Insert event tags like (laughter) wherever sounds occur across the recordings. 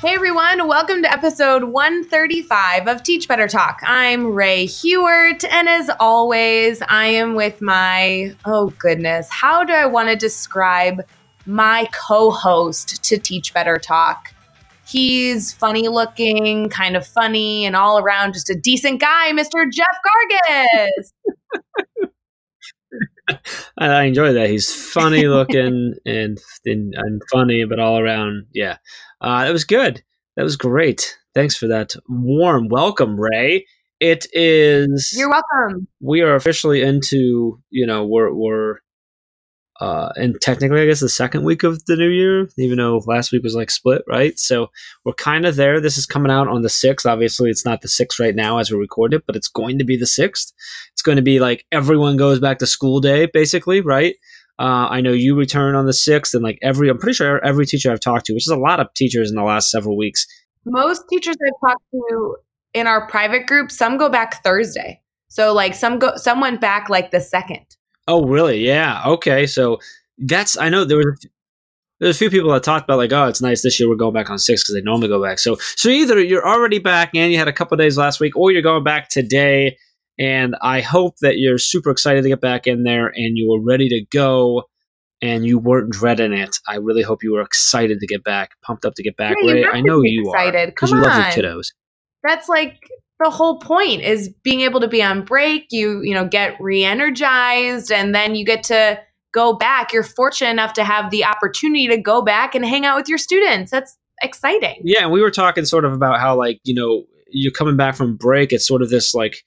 Hey everyone, welcome to episode 135 of Teach Better Talk. I'm Rae Hughart, and as always, I am with my, oh goodness, how do I want to describe my co host to Teach Better Talk? He's funny looking, kind of funny, and all around just a decent guy, Mr. Jeff Gargas. (laughs) I enjoy that. He's funny looking and, and, and funny, but all around, yeah. Uh, that was good. That was great. Thanks for that warm welcome, Rae. It is. You're welcome. We are officially into, you know, we're, we're, uh, and technically, I guess the second week of the new year, even though last week was like split, right? So we're kind of there. This is coming out on the 6th. Obviously, it's not the 6th right now as we record it, but it's going to be the 6th. It's going to be like everyone goes back to school day, basically, right? Uh, I know you return on the 6th, and like every, I'm pretty sure every teacher I've talked to, which is a lot of teachers in the last several weeks. Most teachers I've talked to in our private group, some go back Thursday. So like some go, some went back like the second. Oh, really? Yeah. Okay. So that's, I know there was, there's a few people that talked about like, oh, it's nice this year we're going back on six because they normally go back. So, so either you're already back and you had a couple days last week, or you're going back today and I hope that you're super excited to get back in there and you were ready to go and you weren't dreading it. I really hope you were excited to get back, pumped up to get back. Yeah, Ray, I know you excited. are because you love your kiddos. That's like the whole point is being able to be on break. You, you know, get re-energized and then you get to go back. You're fortunate enough to have the opportunity to go back and hang out with your students. That's exciting. Yeah, and we were talking sort of about how like you know you're coming back from break. It's sort of this like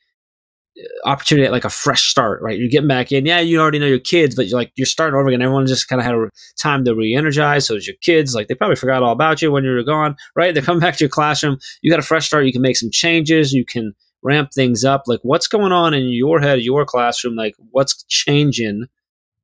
opportunity at like a fresh start, right? You're getting back in. Yeah, you already know your kids, but you're like you're starting over again. Everyone just kind of had a time to re-energize. So it's your kids, like they probably forgot all about you when you were gone, right? They come back to your classroom. You got a fresh start. You can make some changes. You can ramp things up. Like what's going on in your head, your classroom? Like what's changing?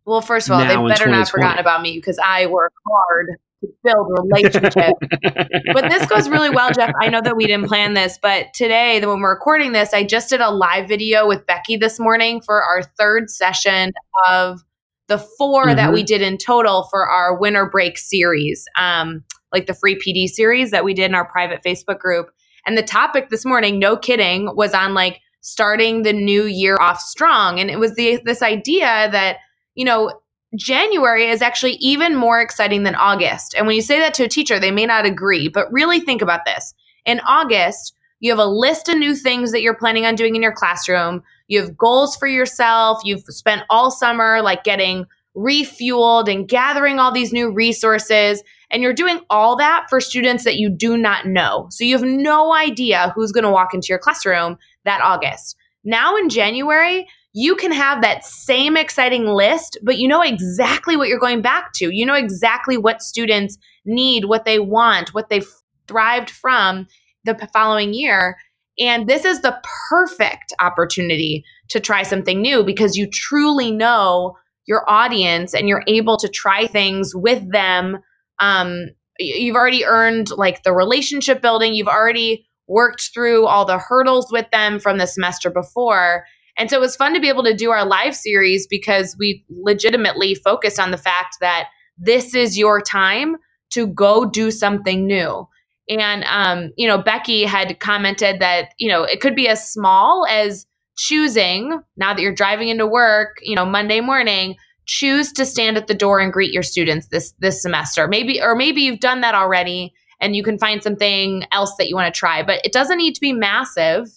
Well, first of all, they better not have forgotten about me because I work hard to build relationships. (laughs) but this goes really well, Jeff. I know that we didn't plan this, but today, when we're recording this, I just did a live video with Becky this morning for our third session of the 4 that Mhm. we did in total for our winter break series, um, like the free PD series that we did in our private Facebook group. And the topic this morning, no kidding, was on like starting the new year off strong. And it was the this idea that, you know, January is actually even more exciting than August. And when you say that to a teacher, they may not agree, but really think about this. In August, you have a list of new things that you're planning on doing in your classroom. You have goals for yourself. You've spent all summer like getting refueled and gathering all these new resources. And you're doing all that for students that you do not know. So you have no idea who's going to walk into your classroom that August. Now in January, you can have that same exciting list, but you know exactly what you're going back to. You know exactly what students need, what they want, what they've thrived from the following year. And this is the perfect opportunity to try something new because you truly know your audience and you're able to try things with them. Um, you've already earned like the relationship building, you've already worked through all the hurdles with them from the semester before. And so it was fun to be able to do our live series because we legitimately focused on the fact that this is your time to go do something new. And, um, you know, Becky had commented that, you know, it could be as small as choosing, now that you're driving into work, you know, Monday morning, choose to stand at the door and greet your students this this semester. Maybe or maybe you've done that already and you can find something else that you want to try, but it doesn't need to be massive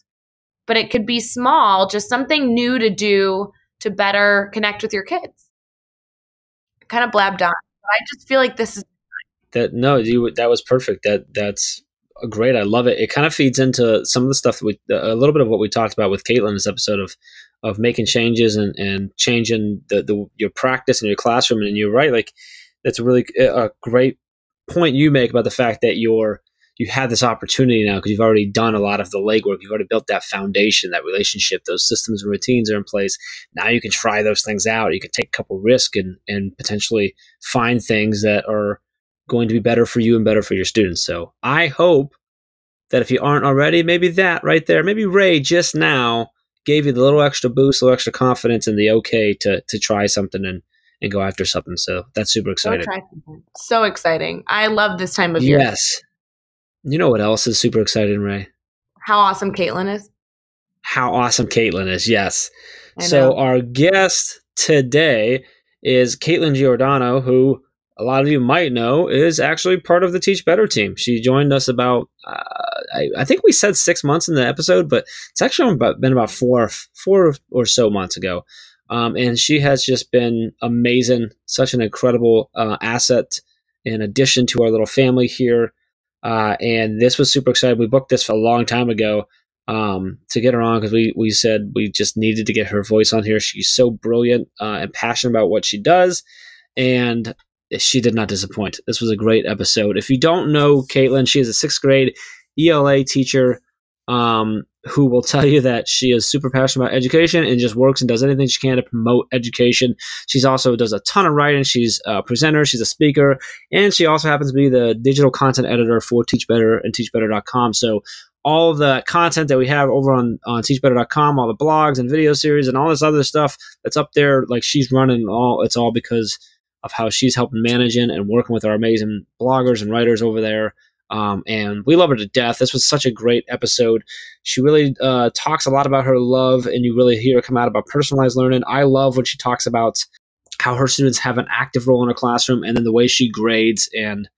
but it could be small, just something new to do to better connect with your kids. Kind of blabbed on. I just feel like this is that no, you that was perfect. That that's great. I love it. It kind of feeds into some of the stuff we a little bit of what we talked about with Caitlin this episode of of making changes and and changing the, the your practice in your classroom. And you're right, like that's a really eh, a great point you make about the fact that you're you have this opportunity now because you've already done a lot of the legwork. You've already built that foundation, that relationship, those systems and routines are in place. Now you can try those things out. You can take a couple risks and, and potentially find things that are going to be better for you and better for your students. So I hope that if you aren't already, maybe that right there, maybe Rae just now gave you the little extra boost, a little extra confidence and the okay to to try something and and go after something. So that's super exciting. So exciting. I love this time of year. Yes. You know what else is super exciting, Rae? How awesome Caitlin is. How awesome Caitlin is, yes. So our guest today is Caitlin Giordano, who a lot of you might know is actually part of the Teach Better team. She joined us about, uh, I, I, think we said six months in the episode, but it's actually been about four, four or so months ago. Um, and she has just been amazing, such an incredible uh, asset in addition to our little family here. Uh, and this was super exciting. We booked this a long time ago um, to get her on because we, we said we just needed to get her voice on here. She's so brilliant uh, and passionate about what she does. And she did not disappoint. This was a great episode. If you don't know Caitlin, she is a sixth grade ELA teacher um, who will tell you that she is super passionate about education and just works and does anything she can to promote education. She's also does a ton of writing. She's a presenter, she's a speaker, and she also happens to be the digital content editor for Teach Better and TeachBetter.com. So all the content that we have over on, on teachbetter.com, all the blogs and video series and all this other stuff that's up there, like she's running all, it's all because of how she's helping managing and working with our amazing bloggers and writers over there. Um, and we love her to death. This was such a great episode. She really uh, talks a lot about her love, and you really hear her come out about personalized learning. I love when she talks about how her students have an active role in her classroom, and then the way she grades and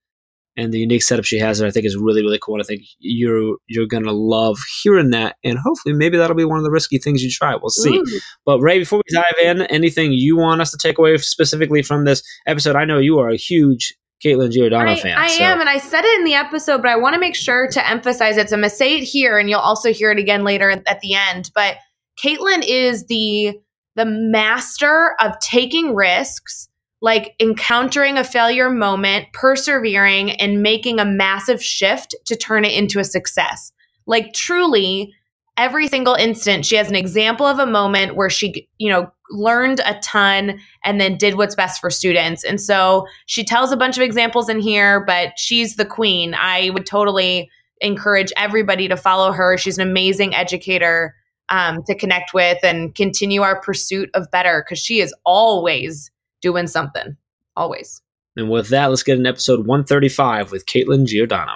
and the unique setup she has there, I think is really really cool. And I think you're you're gonna love hearing that, and hopefully maybe that'll be one of the risky things you try. We'll see. Ooh. But Rae, before we dive in, anything you want us to take away specifically from this episode? I know you are a huge Caitlin Giordano I, fan. I so. am, and I said it in the episode, but I want to make sure to emphasize it. So I'm to say it here, and you'll also hear it again later at the end. But Caitlin is the the master of taking risks, like encountering a failure moment, persevering, and making a massive shift to turn it into a success. Like truly, every single instant she has an example of a moment where she you know learned a ton and then did what's best for students. And so she tells a bunch of examples in here but she's the queen. I would totally encourage everybody to follow her. She's an amazing educator um, to connect with and continue our pursuit of better because she is always doing something always. And with that let's get an episode 135 with caitlin giordano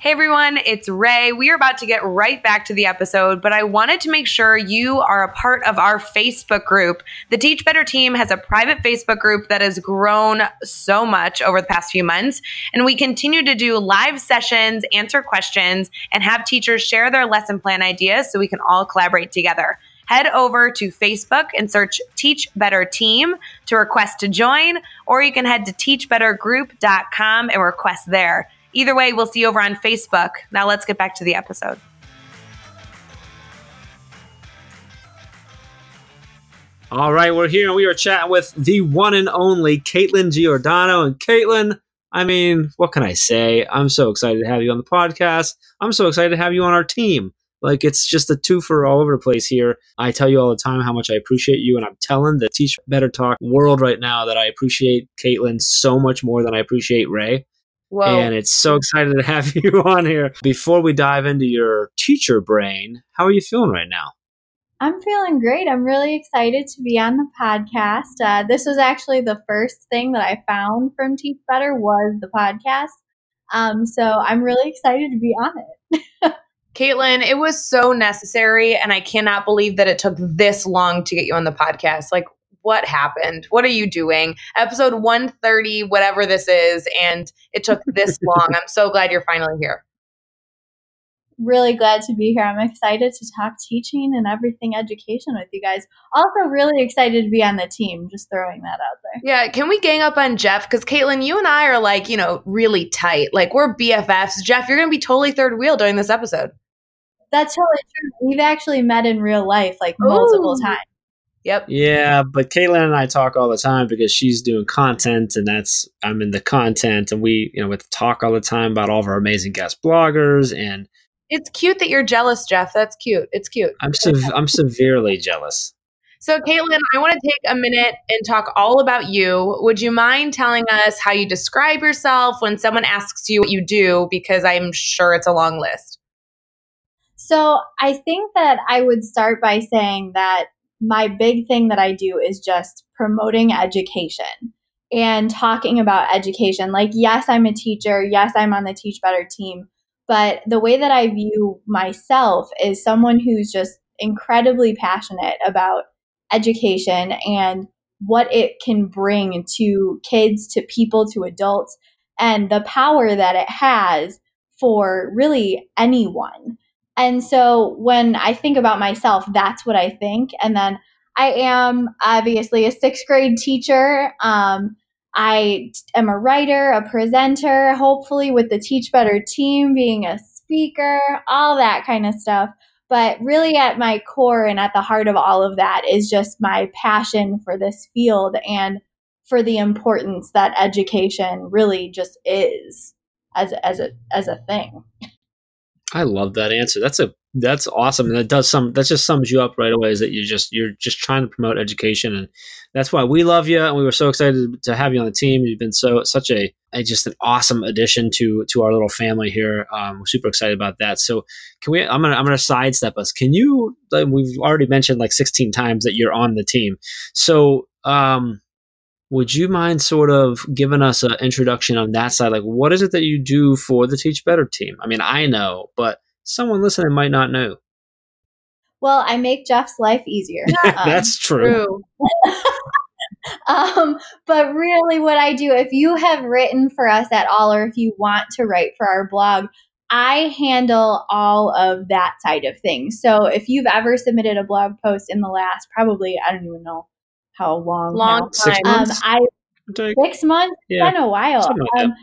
Hey everyone, it's Rae. We are about to get right back to the episode, but I wanted to make sure you are a part of our Facebook group. The Teach Better team has a private Facebook group that has grown so much over the past few months, and we continue to do live sessions, answer questions, and have teachers share their lesson plan ideas so we can all collaborate together head over to Facebook and search Teach Better Team to request to join, or you can head to teachbettergroup.com and request there. Either way, we'll see you over on Facebook. Now let's get back to the episode. All right, we're here and we are chatting with the one and only Caitlin Giordano. And Caitlin, I mean, what can I say? I'm so excited to have you on the podcast. I'm so excited to have you on our team. Like it's just a two for all over the place here. I tell you all the time how much I appreciate you, and I'm telling the Teach Better Talk world right now that I appreciate Caitlin so much more than I appreciate Rae. Whoa. And it's so excited to have (laughs) you on here. Before we dive into your teacher brain, how are you feeling right now? I'm feeling great. I'm really excited to be on the podcast. Uh, this was actually the first thing that I found from Teach Better was the podcast. Um, so I'm really excited to be on it. (laughs) Caitlin, it was so necessary, and I cannot believe that it took this long to get you on the podcast. Like, what happened? What are you doing? Episode 130, whatever this is. And it took this (laughs) long. I'm so glad you're finally here. Really glad to be here. I'm excited to talk teaching and everything education with you guys. Also, really excited to be on the team. Just throwing that out there. Yeah. Can we gang up on Jeff? Because Caitlin, you and I are like, you know, really tight. Like, we're BFFs. Jeff, you're going to be totally third wheel during this episode. That's totally true. We've actually met in real life like multiple Ooh. times. Yep. Yeah, but Caitlin and I talk all the time because she's doing content and that's I'm in the content and we, you know, with talk all the time about all of our amazing guest bloggers and It's cute that you're jealous, Jeff. That's cute. It's cute. I'm sev- I'm severely jealous. So, Caitlin, I want to take a minute and talk all about you. Would you mind telling us how you describe yourself when someone asks you what you do? Because I'm sure it's a long list. So I think that I would start by saying that my big thing that I do is just promoting education and talking about education. Like, yes, I'm a teacher. Yes, I'm on the Teach Better team. But the way that I view myself is someone who's just incredibly passionate about education and what it can bring to kids, to people, to adults, and the power that it has for really anyone. And so when I think about myself, that's what I think. And then I am obviously a sixth grade teacher. Um, I am a writer, a presenter, hopefully with the Teach Better team, being a speaker, all that kind of stuff. But really, at my core and at the heart of all of that is just my passion for this field and for the importance that education really just is as, as a as a thing. I love that answer. That's a that's awesome, and that does some that just sums you up right away. Is that you just you're just trying to promote education, and that's why we love you, and we were so excited to have you on the team. You've been so such a, a just an awesome addition to to our little family here. Um, we're super excited about that. So can we? I'm gonna I'm gonna sidestep us. Can you? We've already mentioned like 16 times that you're on the team. So um, would you mind sort of giving us an introduction on that side? Like, what is it that you do for the Teach Better team? I mean, I know, but someone listening might not know. Well, I make Jeff's life easier. (laughs) Um, That's true. true. (laughs) um, but really, what I do, if you have written for us at all, or if you want to write for our blog, I handle all of that side of things. So if you've ever submitted a blog post in the last, probably, I don't even know how long. Long now, time. Six um, months. I six months. Yeah. It's been a while. Like Um,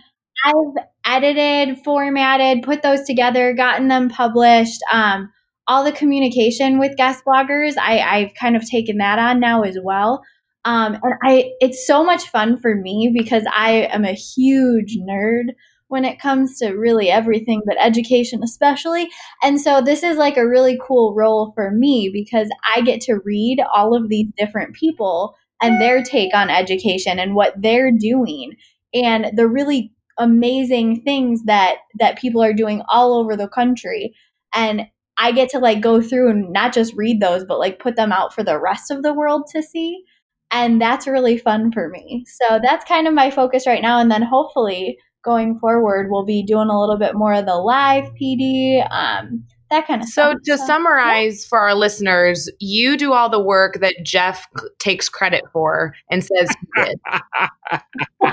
I've edited, formatted, put those together, gotten them published. Um, all the communication with guest bloggers, I, I've kind of taken that on now as well. Um, and I, it's so much fun for me because I am a huge nerd when it comes to really everything, but education especially. And so this is like a really cool role for me because I get to read all of these different people and their take on education and what they're doing and the really amazing things that that people are doing all over the country and I get to like go through and not just read those but like put them out for the rest of the world to see and that's really fun for me. So that's kind of my focus right now and then hopefully going forward we'll be doing a little bit more of the live PD um that kind of stuff. So, stuff. to summarize for our listeners, you do all the work that Jeff c- takes credit for and says he did. (laughs) yeah,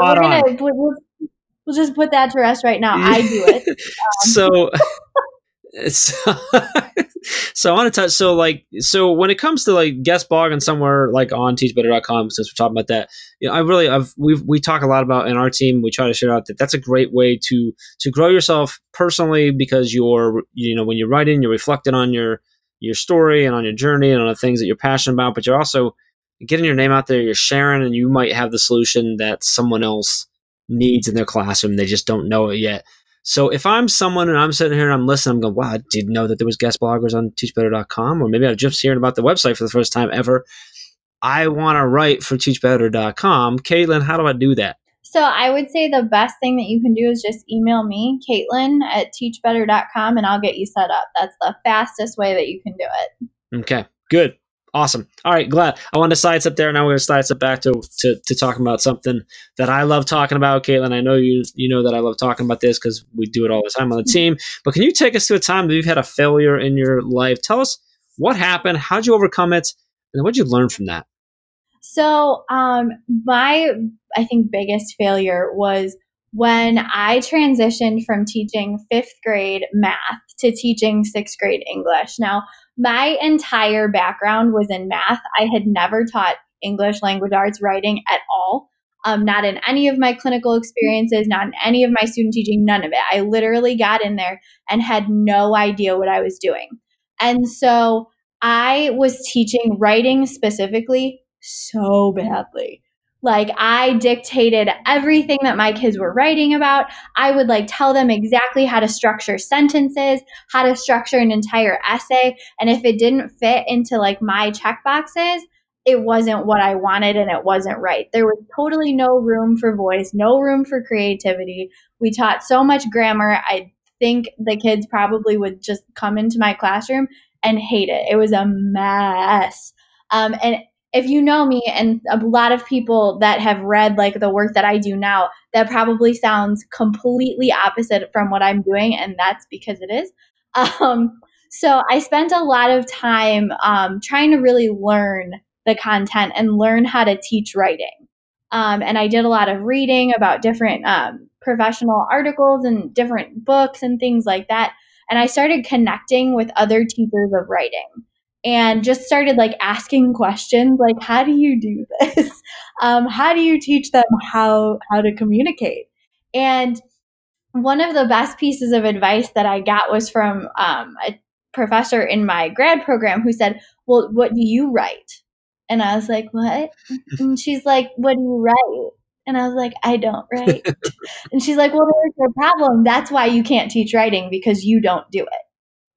we're gonna we'll, we'll- we'll just put that to rest right now. I do it. (laughs) so so, (laughs) so I want to touch so like so when it comes to like guest blogging somewhere like on teachbetter.com since we're talking about that you know I really I've we we talk a lot about in our team we try to share out that that's a great way to to grow yourself personally because you're you know when you're writing you're reflecting on your your story and on your journey and on the things that you're passionate about but you're also getting your name out there you're sharing and you might have the solution that someone else needs in their classroom they just don't know it yet so if I'm someone and I'm sitting here and I'm listening, I'm going, wow, I didn't know that there was guest bloggers on teachbetter.com, or maybe I'm just hearing about the website for the first time ever. I want to write for teachbetter.com. Caitlin, how do I do that? So I would say the best thing that you can do is just email me, Caitlin at teachbetter.com, and I'll get you set up. That's the fastest way that you can do it. Okay, good. Awesome. All right, glad. I wanted to sidestep there. Now we're going to sidestep back to, to, to talking about something that I love talking about, Caitlin. I know you you know that I love talking about this because we do it all the time on the team. But can you take us to a time that you've had a failure in your life? Tell us what happened, how'd you overcome it, and what'd you learn from that? So, um, my, I think, biggest failure was when I transitioned from teaching fifth grade math to teaching sixth grade English. Now, my entire background was in math. I had never taught English language arts writing at all. Um, not in any of my clinical experiences, not in any of my student teaching, none of it. I literally got in there and had no idea what I was doing. And so I was teaching writing specifically so badly. Like I dictated everything that my kids were writing about. I would like tell them exactly how to structure sentences, how to structure an entire essay. And if it didn't fit into like my check boxes, it wasn't what I wanted and it wasn't right. There was totally no room for voice, no room for creativity. We taught so much grammar. I think the kids probably would just come into my classroom and hate it. It was a mess. Um, and if you know me and a lot of people that have read like the work that I do now, that probably sounds completely opposite from what I'm doing, and that's because it is. (laughs) Um, so I spent a lot of time um, trying to really learn the content and learn how to teach writing. Um, and I did a lot of reading about different um, professional articles and different books and things like that. And I started connecting with other teachers of writing and just started like asking questions like how do you do this (laughs) um, how do you teach them how how to communicate and one of the best pieces of advice that i got was from um, a professor in my grad program who said well what do you write and i was like what and she's like what do you write and I was like, I don't write. (laughs) and she's like, Well, there's your problem. That's why you can't teach writing because you don't do it.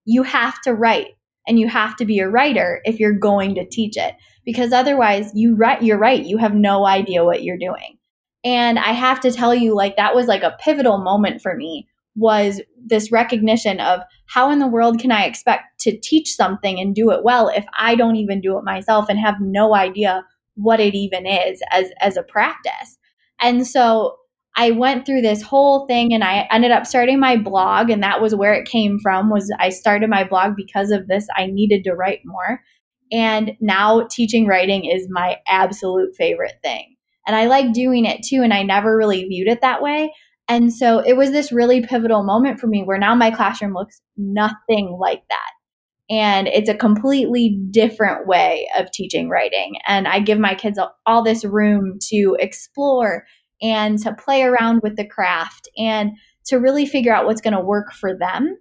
You have to write and you have to be a writer if you're going to teach it. Because otherwise you write you're right. You have no idea what you're doing. And i have to tell you like that was like a pivotal moment for me was this recognition of how in the world can i expect to teach something and do it well if i don't even do it myself and have no idea what it even is as as a practice? And so I went through this whole thing and I ended up starting my blog and that was where it came from was I started my blog because of this I needed to write more and now teaching writing is my absolute favorite thing. And I like doing it too and I never really viewed it that way. And so it was this really pivotal moment for me where now my classroom looks nothing like that. And it's a completely different way of teaching writing. And I give my kids all this room to explore and to play around with the craft and to really figure out what's going to work for them.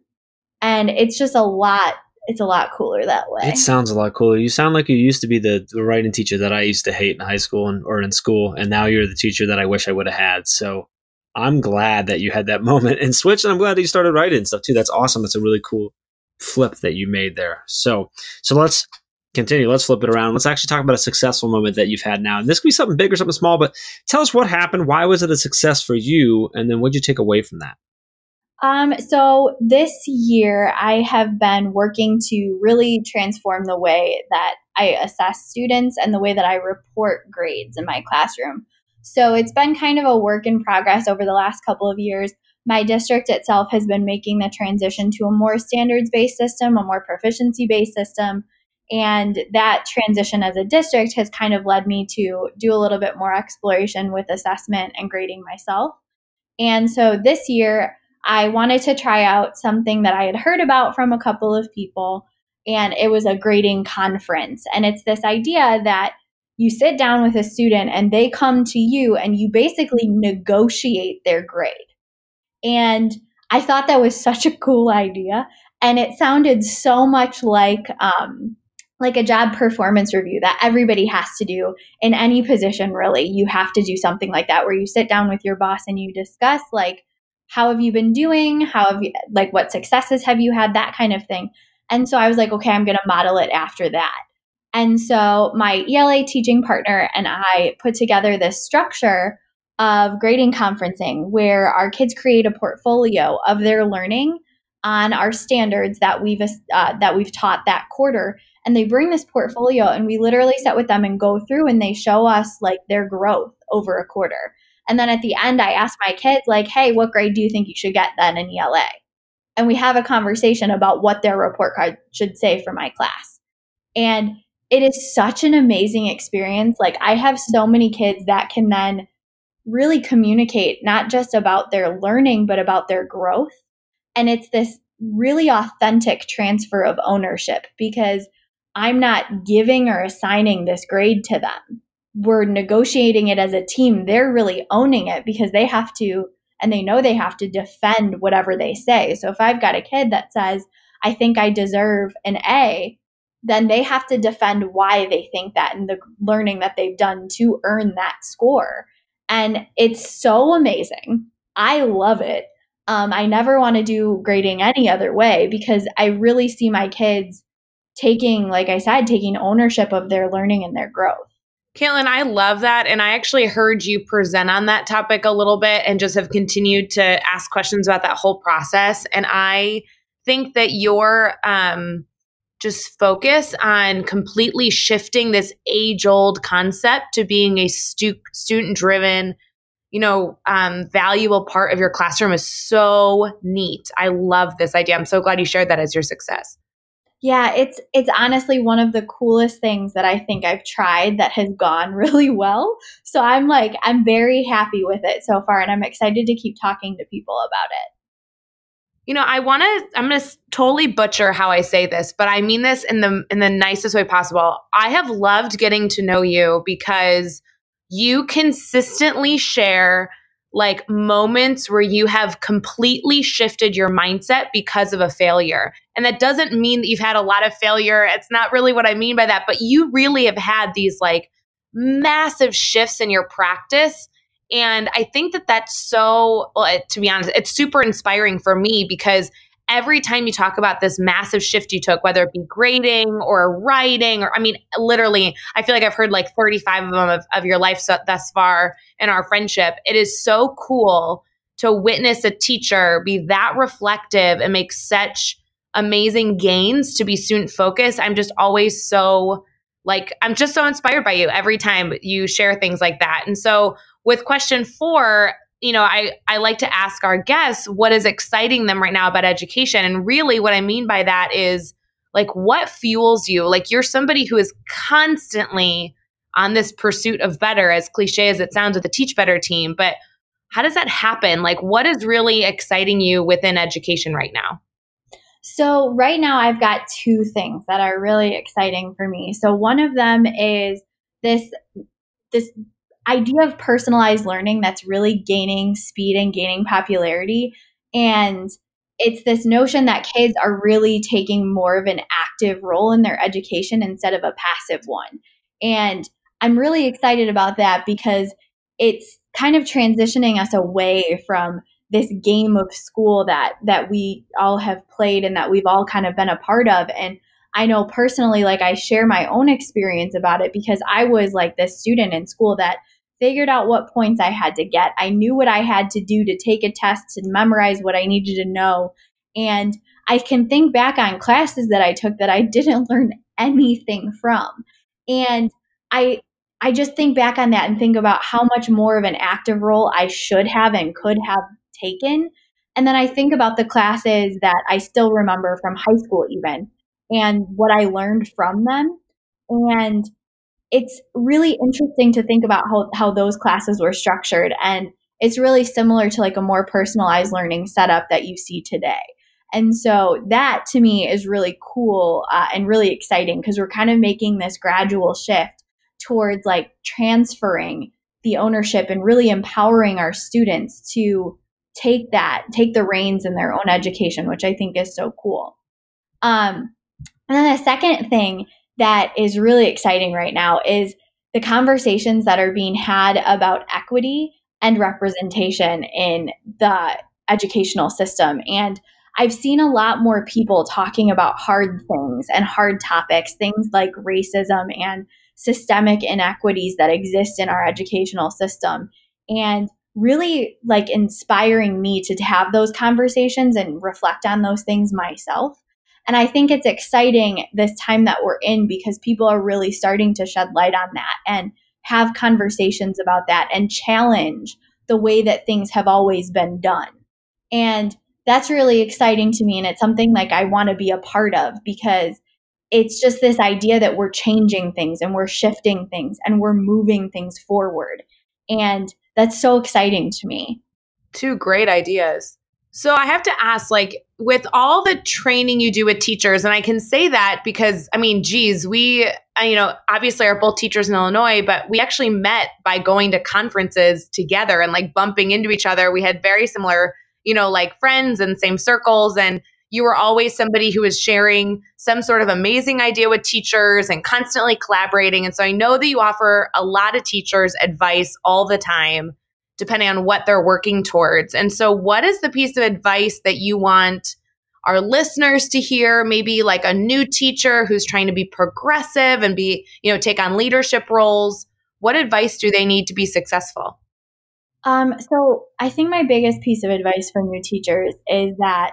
And it's just a lot it's a lot cooler that way. It sounds a lot cooler. You sound like you used to be the, the writing teacher that I used to hate in high school and, or in school, and now you're the teacher that I wish I would have had. So I'm glad that you had that (laughs) moment and switched, and I'm glad that you started writing stuff too. That's awesome. It's a really cool flip that you made there. So so let's continue. Let's flip it around. Let's actually talk about a successful moment that you've had now. And this could be something big or something small, but tell us what happened. Why was it a success for you? And then what did you take away from that? Um, so this year I have been working to really transform the way that I assess students and the way that I report grades in my classroom. So it's been kind of a work in progress over the last couple of years. My district itself has been making the transition to a more standards based system, a more proficiency based system. And that transition as a district has kind of led me to do a little bit more exploration with assessment and grading myself. And so this year, I wanted to try out something that I had heard about from a couple of people, and it was a grading conference. And it's this idea that you sit down with a student and they come to you and you basically negotiate their grade. And I thought that was such a cool idea. And it sounded so much like um, like a job performance review that everybody has to do in any position really. You have to do something like that where you sit down with your boss and you discuss like how have you been doing? How have you like what successes have you had? That kind of thing. And so i was like okay i'm going to model it after that. And so my ela teaching partner and i put together this structure of grading conferencing where our kids create a portfolio of their learning on our standards that we've uh, that we've taught that quarter and they bring this portfolio and we literally sit with them and go through and they show us like their growth over a quarter. And then at the end i ask my kids like hey what grade do you think you should get then in ela and we have a conversation about what their report card should say for my class. And it is such an amazing experience. Like i have so many kids that can then really communicate not just about their learning but about their growth. And it's this really authentic transfer of ownership because I'm not giving or assigning this grade to them. We're negotiating it as a team. They're really owning it because they have to, and they know they have to defend whatever they say. So if I've got a kid that says, I think I deserve an A, then they have to defend why they think that and the learning that they've done to earn that score. And it's so amazing. I love it. Um, I never want to do grading any other way because I really see my kids taking, like I said, taking ownership of their learning and their growth. Caitlin, I love that. And I actually heard you present on that topic a little bit and just have continued to ask questions about that whole process. And I think that your um, just focus on completely shifting this age old concept to being a stu- student driven, you know, um, valuable part of your classroom is so neat. I love this idea. I'm so glad you shared that as your success. Yeah, it's it's honestly one of the coolest things that I think I've tried that has gone (laughs) really well. So I'm like I'm very happy with it so far and I'm excited to keep talking to people about it. You know, I want to I'm going to totally butcher how I say this, but I mean this in the in the nicest way possible. I have loved getting to know you because you consistently share like moments where you have completely shifted your mindset because of a failure. And that doesn't mean that you've had a lot of failure. It's not really what I mean by that, but you really have had these like massive shifts in your practice. And I think that that's so, well, to be honest, it's super inspiring for me because every time you talk about this massive shift you took, whether it be grading or writing, or I mean, literally, I feel like I've heard like 35 of them of, of your life so, thus far in our friendship. It is so cool to witness a teacher be that reflective and make such amazing gains to be student focused. I'm just always so like, I'm just so inspired by you every time you share things like that. And so, with question four, you know, I, I like to ask our guests what is exciting them right now about education. And really, what I mean by that is like, what fuels you? Like, you're somebody who is constantly on this pursuit of better, as cliche as it sounds with the Teach Better team. But how does that happen? Like, what is really exciting you within education right now? So, right now, I've got two things that are really exciting for me. So, one of them is this this idea of personalized learning that's really gaining speed and gaining popularity. And it's this notion that kids are really taking more of an active role in their education instead of a passive one. And I'm really excited about that because it's kind of transitioning us away from this game of school that that we all have played and that we've all kind of been a part of and I know personally like I share my own experience about it because I was like this student in school that figured out what points I had to get. I knew what I had to do to take a test and memorize what I needed to know. And I can think back on classes that I took that I didn't (laughs) learn anything from. And I I just think back on that and think about how much more of an active role I should have and could have taken. And then I think about the classes that I still remember from high school even and what I learned from them. And it's really interesting to think about how, how those classes were structured. And it's really similar to like a more personalized learning setup that you see today. And so that to me is really cool uh, and really exciting because we're kind of making this gradual shift towards like transferring the ownership and really empowering our students to take that, take the reins in their own education, which I think is so cool. Um, and then the second thing that is really exciting right now is the conversations that are being had about equity and representation in the educational system. And I've seen a lot more people talking about hard things and hard topics, things like racism and systemic inequities that exist in our educational system. And really like inspiring me to have those conversations and reflect on those things myself. And I think it's exciting this time that we're in because people are really starting to shed light on that and have conversations about that and challenge the way that things have always been done. And that's really exciting to me. And it's something like I want to be a part of because it's just this idea that we're changing things and we're shifting things and we're moving things forward. And that's so exciting to me. Two great ideas. So I have to ask, like, with all the training you do with teachers, and I can say that because, I mean, geez, we, uh, you know, obviously are both teachers in Illinois, but we actually met by going to conferences together and like bumping into each other. We had very similar, you know, like friends and same circles. And you were always somebody who was sharing some sort of amazing idea with teachers and constantly collaborating. And so I know that you offer a lot of teachers advice all the time, depending on what they're working towards. And so, what is the piece of advice that you want? our listeners to hear maybe like a new teacher who's trying to be progressive and be you know take on leadership roles what advice do they need to be successful um, so i think my biggest piece of advice for new teachers is that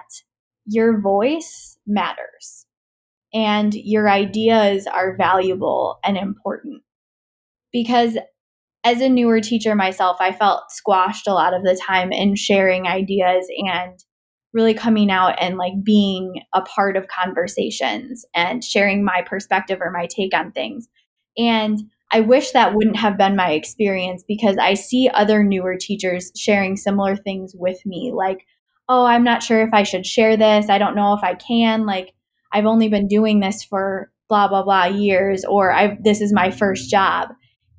your voice matters and your ideas are valuable and important. Because as a newer teacher myself, I felt squashed a lot of the time in sharing ideas and really coming out and like being a part of conversations and sharing my perspective or my take on things. And I wish that wouldn't have been my experience because I see other newer teachers sharing similar things with me, like oh, I'm not sure if I should share this. I don't know if I can. Like, I've only been doing this for blah, blah, blah years, or I've, this is my first job.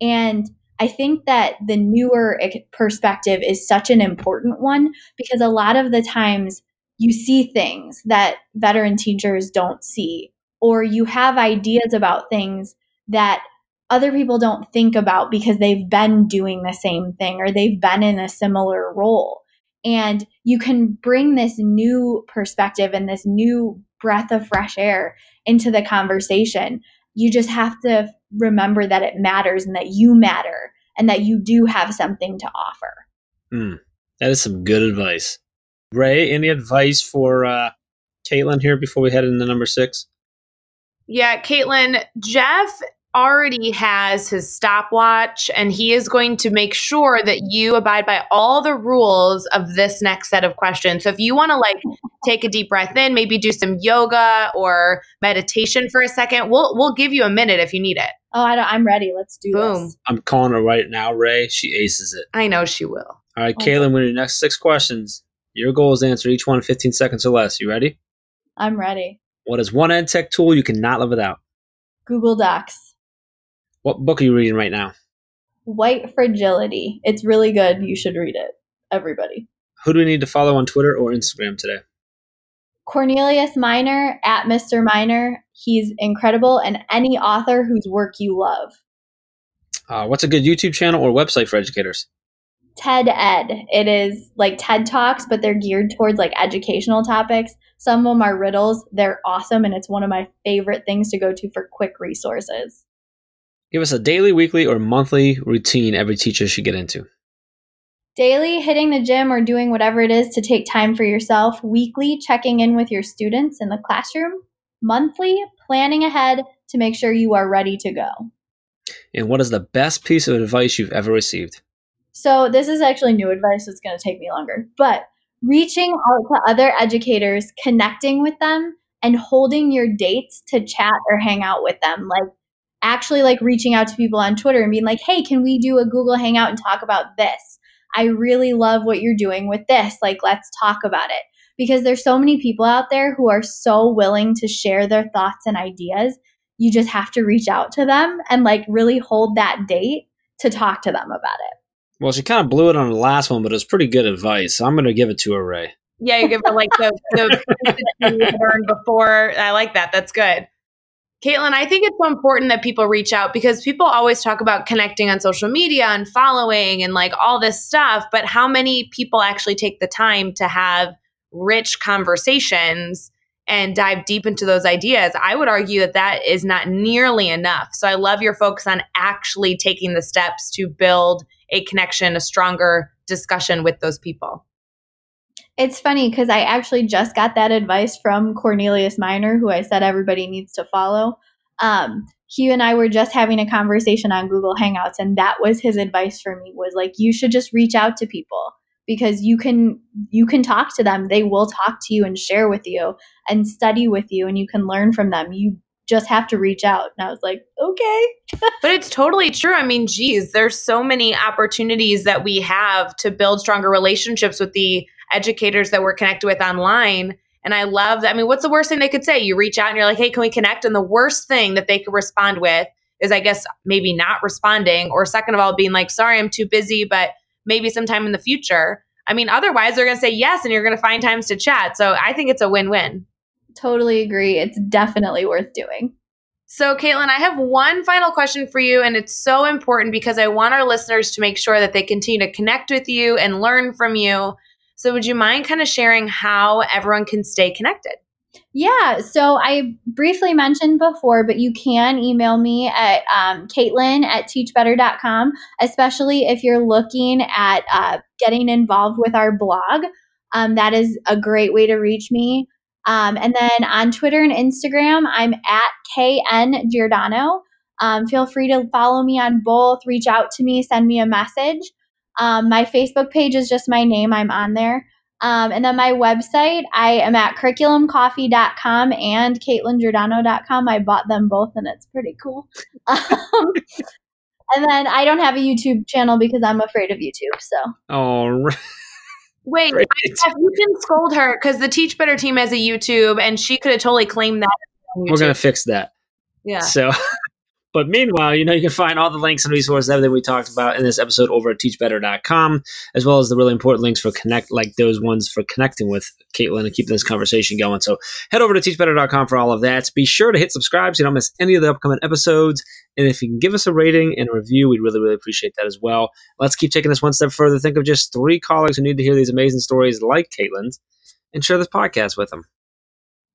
And I think that the newer perspective is such an important one because a lot of the times you see things that veteran teachers don't see, or you have ideas about things that other people don't think about because they've been doing the same thing or they've been in a similar role. And you can bring this new perspective and this new breath of fresh air into the conversation. You just have to remember that it matters and that you matter and that you do have something to offer. Mm, that is some good advice. Rae, any advice for uh, Caitlin here before we head into number six? Yeah, Caitlin, Jeff already has his stopwatch and he is going to make sure that you abide by all the rules of this next set of questions. So if you want to like (laughs) take a deep breath in, maybe do some yoga or meditation for a second, we'll we'll give you a minute if you need it. Oh, I am ready. Let's do Boom. this. I'm calling her right now, Rae. She aces it. I know she will. All right, okay. Caitlin, with your next six questions, your goal is to answer each one in 15 seconds or less. You ready? I'm ready. What is one ed tech tool you cannot live without? Google Docs. What book are you reading right now? White Fragility. It's really good. You should read it. Everybody. Who do we need to follow on Twitter or Instagram today? Cornelius Minor at Mr. Minor. He's incredible and any author whose work you love. Uh, what's a good YouTube channel or website for educators? TED Ed. It is like TED Talks, but they're geared towards like educational topics. Some of them are riddles. They're awesome, and it's one of my favorite things to go to for quick resources. Give us a daily, weekly, or monthly routine every teacher should get into. Daily, hitting the gym or doing whatever it is to take time for yourself. Weekly, checking in with your students in the classroom. Monthly, planning ahead to make sure you are ready to go. And what is the best piece of advice you've ever received? So, this is actually new advice. So it's going to take me longer. But reaching out to other educators, connecting with them, and holding your dates to chat or hang out with them. Like, actually like reaching out to people on Twitter and being like, hey, can we do a Google Hangout and talk about this? I really love what you're doing with this. Like, let's talk about it. Because there's so many people out there who are so willing to share their thoughts and ideas. You just have to reach out to them and like really hold that date to talk to them about it. Well, she kind of blew it on the last one, but it was pretty good advice. So I'm going to give it to her, Rae. Yeah, you give her like the, the (laughs) learned before. I like that. That's good. Caitlin, I think it's so important that people reach out because people always talk about connecting on social media and following and like all this stuff, but how many people actually take the time to have rich conversations and dive deep into those ideas? I would argue that that is not nearly enough. So I love your focus on actually taking the steps to build a connection, a stronger discussion with those people. It's funny because I actually just got that advice from Cornelius Minor, who I said everybody needs to follow. Um, he and I were just having a conversation on Google Hangouts, and that was his advice for me was like, you should just reach out to people because you can you can talk to them. They will talk to you and share with you and study with you, and you can learn from them. You just have to reach out. And I was like, okay. (laughs) but it's totally true. I mean, geez, there's so many opportunities that we have to build stronger relationships with the educators that we're connected with online. And I love that. I mean, what's the worst thing they could say? You reach out and you're like, hey, can we connect? And the worst thing that they could respond with is, I guess, maybe not responding, or second of all, being like, sorry, I'm too busy, but maybe sometime in the future. I mean, otherwise, they're going to say yes, and you're going to find times to chat. So I think it's a win win. Totally agree. It's definitely worth doing. So, Caitlin, I have one final question for you, and it's so important because I want our listeners to make sure that they continue to connect with you and learn from you. So, would you mind kind of sharing how everyone can stay connected? Yeah, so I briefly mentioned before, but you can email me at um, Caitlin at teachbetter.com, especially if you're looking at uh, getting involved with our blog. Um, that is a great way to reach me. Um, and then on Twitter and Instagram, I'm at KN Giordano. Um, feel free to follow me on both, reach out to me, send me a message. Um, my Facebook page is just my name, I'm on there. Um, and then my website, I am at curriculumcoffee.com and CaitlinGiordano.com. I bought them both and it's pretty cool. (laughs) Um, and then I don't have a YouTube channel because I'm afraid of YouTube. So. All right. (laughs) Wait, right. Steph, you can scold her because the Teach Better team has a YouTube, and she could have totally claimed that. We're gonna fix that. Yeah. So, (laughs) but meanwhile, you know, you can find all the links and resources, everything we talked about in this episode over at teachbetter.com, as well as the really important links for connect, like those ones for connecting with Caitlin and keeping this conversation going. So head over to teachbetter.com for all of that. Be sure to hit subscribe so you don't miss any of the upcoming episodes. And if you can give us a rating and a review, we'd really, really appreciate that as well. Let's keep taking this one step further. Think of just three colleagues who need to hear these amazing stories like Caitlin's and share this podcast with them.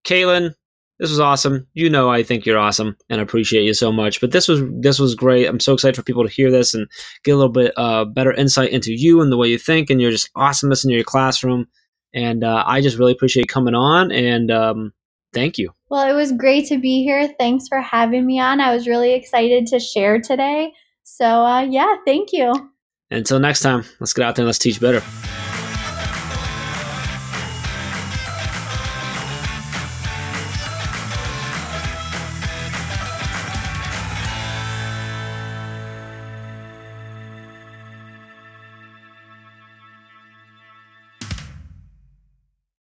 Caitlin, this was awesome. You know, I think you're awesome and I appreciate you so much. But this was this was great. I'm so excited for people to hear this and get a little bit uh, better insight into you and the way you think and you're just awesomeness in your classroom. And uh, I just really appreciate you coming on and um, thank you. Well, it was great to be here. Thanks for having me on. I was really excited to share today. So uh, yeah, thank you. Until next time, let's get out there and let's teach better.